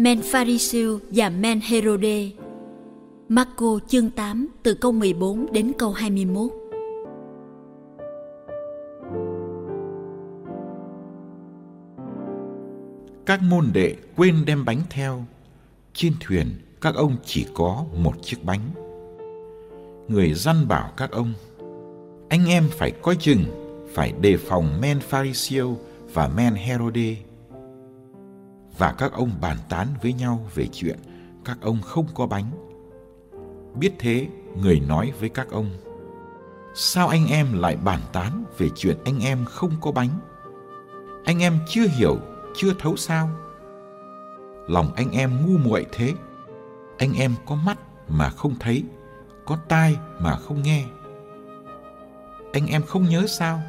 Men Pharisêu và Men Herode Marco chương 8 từ câu 14 đến câu 21 Các môn đệ quên đem bánh theo. Trên thuyền các ông chỉ có một chiếc bánh. Người dân bảo các ông, anh em phải coi chừng, phải đề phòng men Pharisêu và men Herode. Và các ông bàn tán với nhau về chuyện các ông không có bánh. Biết thế, người nói với các ông, sao anh em lại bàn tán về chuyện anh em không có bánh? Anh em chưa hiểu chưa thấu sao lòng anh em ngu muội thế anh em có mắt mà không thấy có tai mà không nghe anh em không nhớ sao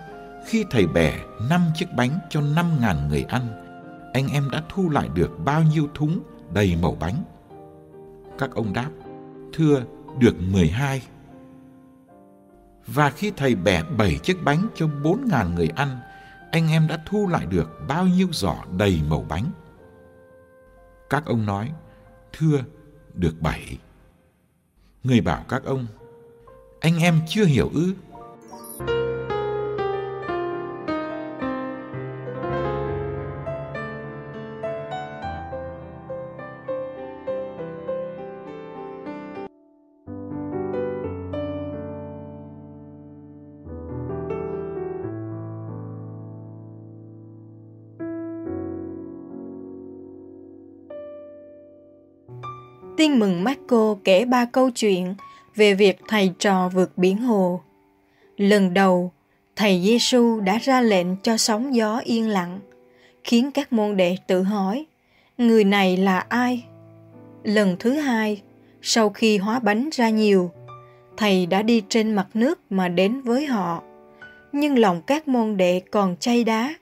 khi thầy bẻ năm chiếc bánh cho năm ngàn người ăn anh em đã thu lại được bao nhiêu thúng đầy mẩu bánh các ông đáp thưa được mười hai và khi thầy bẻ bảy chiếc bánh cho bốn ngàn người ăn anh em đã thu lại được bao nhiêu giỏ đầy màu bánh. Các ông nói, thưa, được bảy. Người bảo các ông, anh em chưa hiểu ư? Tin mừng Marco kể ba câu chuyện về việc thầy trò vượt biển hồ. Lần đầu, thầy Giêsu đã ra lệnh cho sóng gió yên lặng, khiến các môn đệ tự hỏi, người này là ai? Lần thứ hai, sau khi hóa bánh ra nhiều, thầy đã đi trên mặt nước mà đến với họ. Nhưng lòng các môn đệ còn chay đá.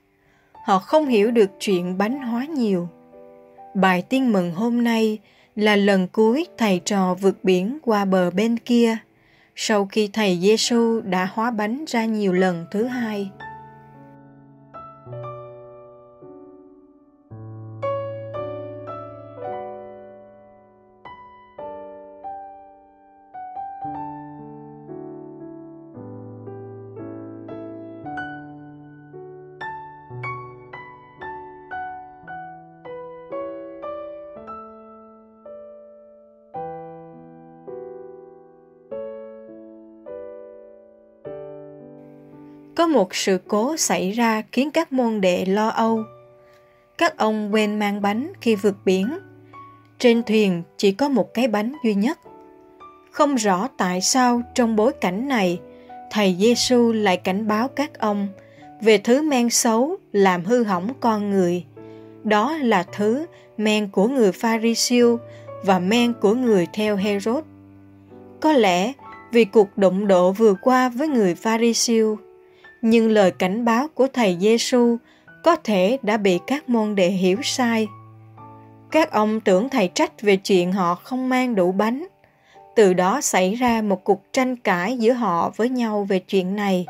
Họ không hiểu được chuyện bánh hóa nhiều. Bài tiên mừng hôm nay là lần cuối thầy trò vượt biển qua bờ bên kia sau khi thầy Giêsu đã hóa bánh ra nhiều lần thứ hai. Có một sự cố xảy ra khiến các môn đệ lo âu. Các ông quên mang bánh khi vượt biển. Trên thuyền chỉ có một cái bánh duy nhất. Không rõ tại sao trong bối cảnh này, thầy Giêsu lại cảnh báo các ông về thứ men xấu làm hư hỏng con người. Đó là thứ men của người Pharisêu và men của người theo Herod. Có lẽ vì cuộc đụng độ vừa qua với người Pharisêu nhưng lời cảnh báo của thầy Giêsu có thể đã bị các môn đệ hiểu sai. Các ông tưởng thầy trách về chuyện họ không mang đủ bánh. Từ đó xảy ra một cuộc tranh cãi giữa họ với nhau về chuyện này.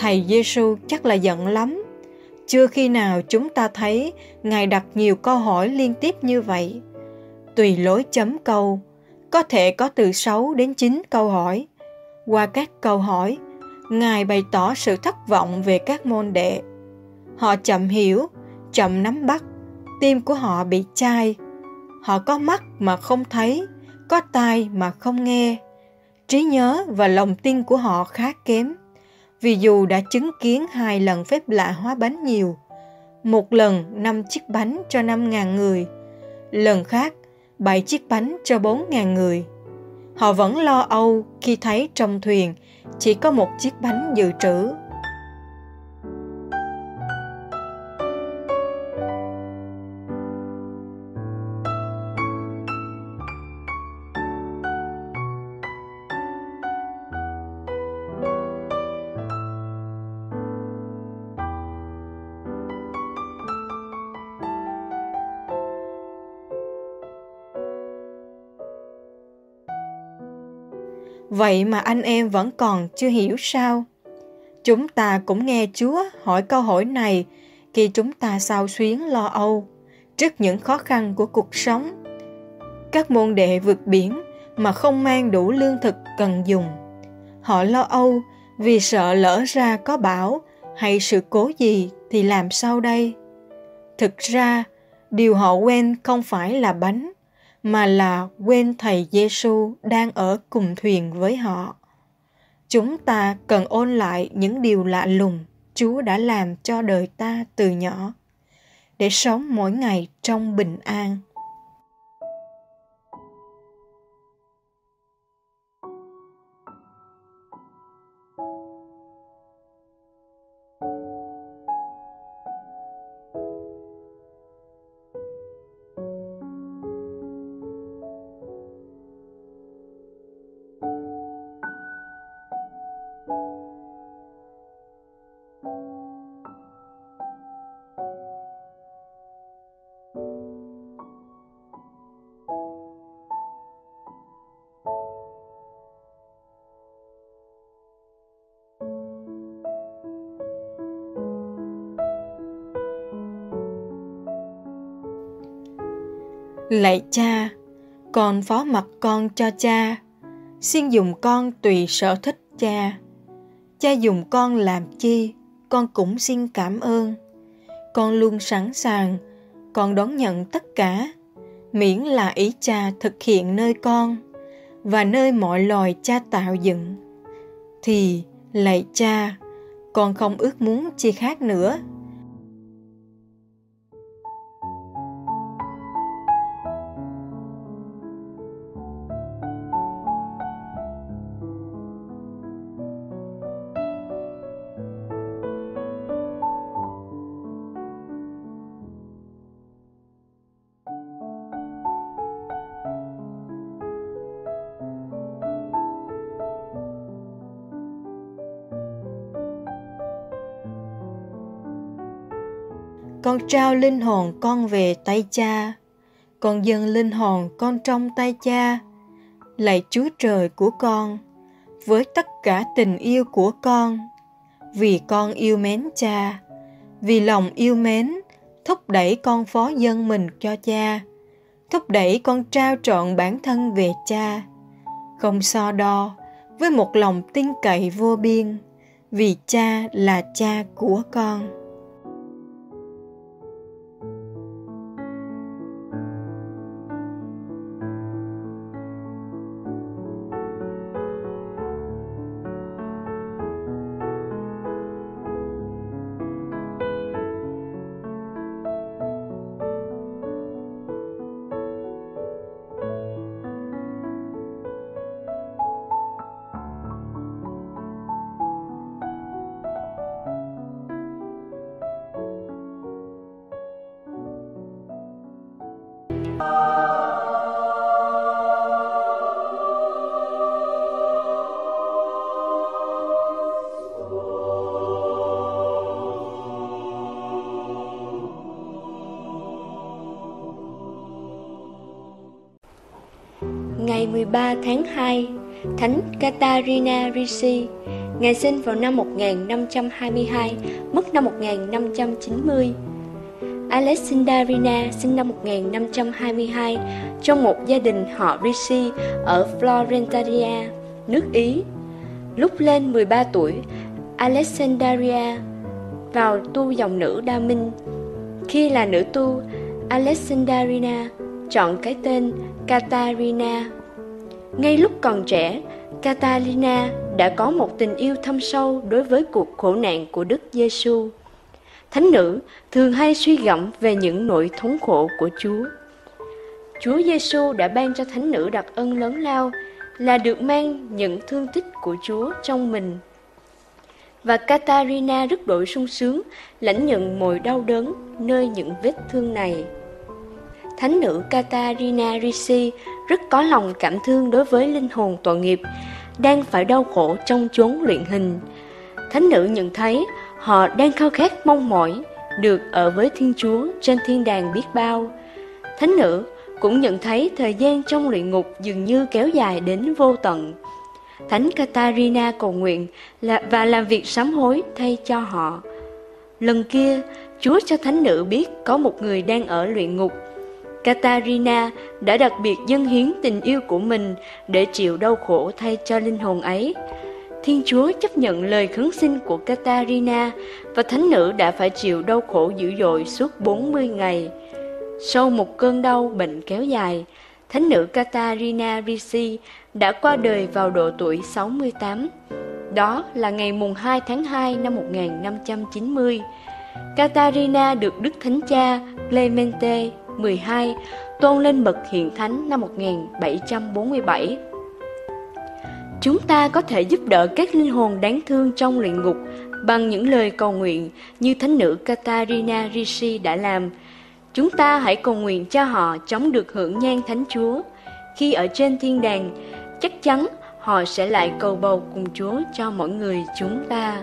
Thầy Giêsu chắc là giận lắm. Chưa khi nào chúng ta thấy Ngài đặt nhiều câu hỏi liên tiếp như vậy. Tùy lối chấm câu, có thể có từ 6 đến 9 câu hỏi. Qua các câu hỏi, Ngài bày tỏ sự thất vọng về các môn đệ. Họ chậm hiểu, chậm nắm bắt, tim của họ bị chai. Họ có mắt mà không thấy, có tai mà không nghe. Trí nhớ và lòng tin của họ khá kém vì dù đã chứng kiến hai lần phép lạ hóa bánh nhiều, một lần năm chiếc bánh cho năm ngàn người, lần khác bảy chiếc bánh cho bốn ngàn người. Họ vẫn lo âu khi thấy trong thuyền chỉ có một chiếc bánh dự trữ Vậy mà anh em vẫn còn chưa hiểu sao? Chúng ta cũng nghe Chúa hỏi câu hỏi này khi chúng ta sao xuyến lo âu trước những khó khăn của cuộc sống. Các môn đệ vượt biển mà không mang đủ lương thực cần dùng. Họ lo âu vì sợ lỡ ra có bão hay sự cố gì thì làm sao đây? Thực ra, điều họ quên không phải là bánh, mà là quên thầy Giêsu đang ở cùng thuyền với họ. Chúng ta cần ôn lại những điều lạ lùng Chúa đã làm cho đời ta từ nhỏ, để sống mỗi ngày trong bình an. Lạy cha, con phó mặc con cho cha, xin dùng con tùy sở thích cha. Cha dùng con làm chi, con cũng xin cảm ơn. Con luôn sẵn sàng, con đón nhận tất cả, miễn là ý cha thực hiện nơi con và nơi mọi loài cha tạo dựng. Thì, lạy cha, con không ước muốn chi khác nữa con trao linh hồn con về tay cha. Con dâng linh hồn con trong tay cha. Lạy chúa trời của con, với tất cả tình yêu của con, vì con yêu mến cha, vì lòng yêu mến, thúc đẩy con phó dân mình cho cha, thúc đẩy con trao trọn bản thân về cha. Không so đo với một lòng tin cậy vô biên, vì cha là cha của con. Ngày 13 tháng 2, Thánh Katarina Ricci, Ngài sinh vào năm 1522, mất năm 1590. Alexandrina sinh năm 1522 trong một gia đình họ Ricci ở Florentaria, nước Ý. Lúc lên 13 tuổi, Alexandria vào tu dòng nữ Đa Minh. Khi là nữ tu, Alexandrina chọn cái tên Katarina. Ngay lúc còn trẻ, Catalina đã có một tình yêu thâm sâu đối với cuộc khổ nạn của Đức Giêsu. Thánh nữ thường hay suy gẫm về những nỗi thống khổ của Chúa. Chúa Giêsu đã ban cho thánh nữ đặc ân lớn lao là được mang những thương tích của Chúa trong mình. Và Katarina rất đổi sung sướng lãnh nhận mọi đau đớn nơi những vết thương này. Thánh nữ Katarina Risi rất có lòng cảm thương đối với linh hồn tội nghiệp đang phải đau khổ trong chốn luyện hình. Thánh nữ nhận thấy họ đang khao khát mong mỏi được ở với Thiên Chúa trên thiên đàng biết bao. Thánh nữ cũng nhận thấy thời gian trong luyện ngục dường như kéo dài đến vô tận. Thánh Katarina cầu nguyện và làm việc sám hối thay cho họ. Lần kia, Chúa cho thánh nữ biết có một người đang ở luyện ngục. Katarina đã đặc biệt dâng hiến tình yêu của mình để chịu đau khổ thay cho linh hồn ấy. Thiên Chúa chấp nhận lời khấn xin của Katarina và thánh nữ đã phải chịu đau khổ dữ dội suốt 40 ngày. Sau một cơn đau bệnh kéo dài, thánh nữ Katarina Risi đã qua đời vào độ tuổi 68. Đó là ngày mùng 2 tháng 2 năm 1590. Katarina được Đức Thánh Cha Clemente 12 tôn lên bậc hiện thánh năm 1747. Chúng ta có thể giúp đỡ các linh hồn đáng thương trong luyện ngục bằng những lời cầu nguyện như thánh nữ Katarina Rishi đã làm. Chúng ta hãy cầu nguyện cho họ chống được hưởng nhan thánh Chúa. Khi ở trên thiên đàng, chắc chắn họ sẽ lại cầu bầu cùng Chúa cho mọi người chúng ta.